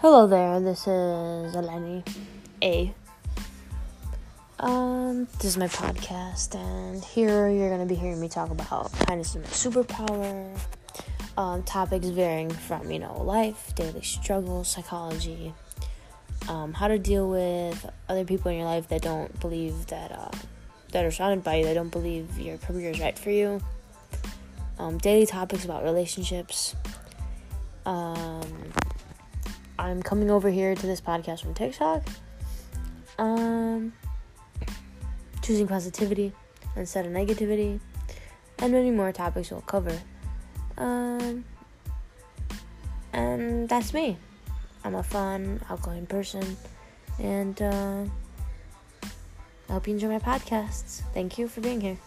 Hello there, this is Eleni A. Um, this is my podcast, and here you're gonna be hearing me talk about kindness is my superpower. Um, topics varying from you know life, daily struggles, psychology, um, how to deal with other people in your life that don't believe that uh, that are surrounded by you, that don't believe your career is right for you. Um, daily topics about relationships. Um, I'm coming over here to this podcast from TikTok. Um, choosing positivity instead of negativity, and many more topics we'll cover. Um, and that's me. I'm a fun, outgoing person, and uh, I hope you enjoy my podcasts. Thank you for being here.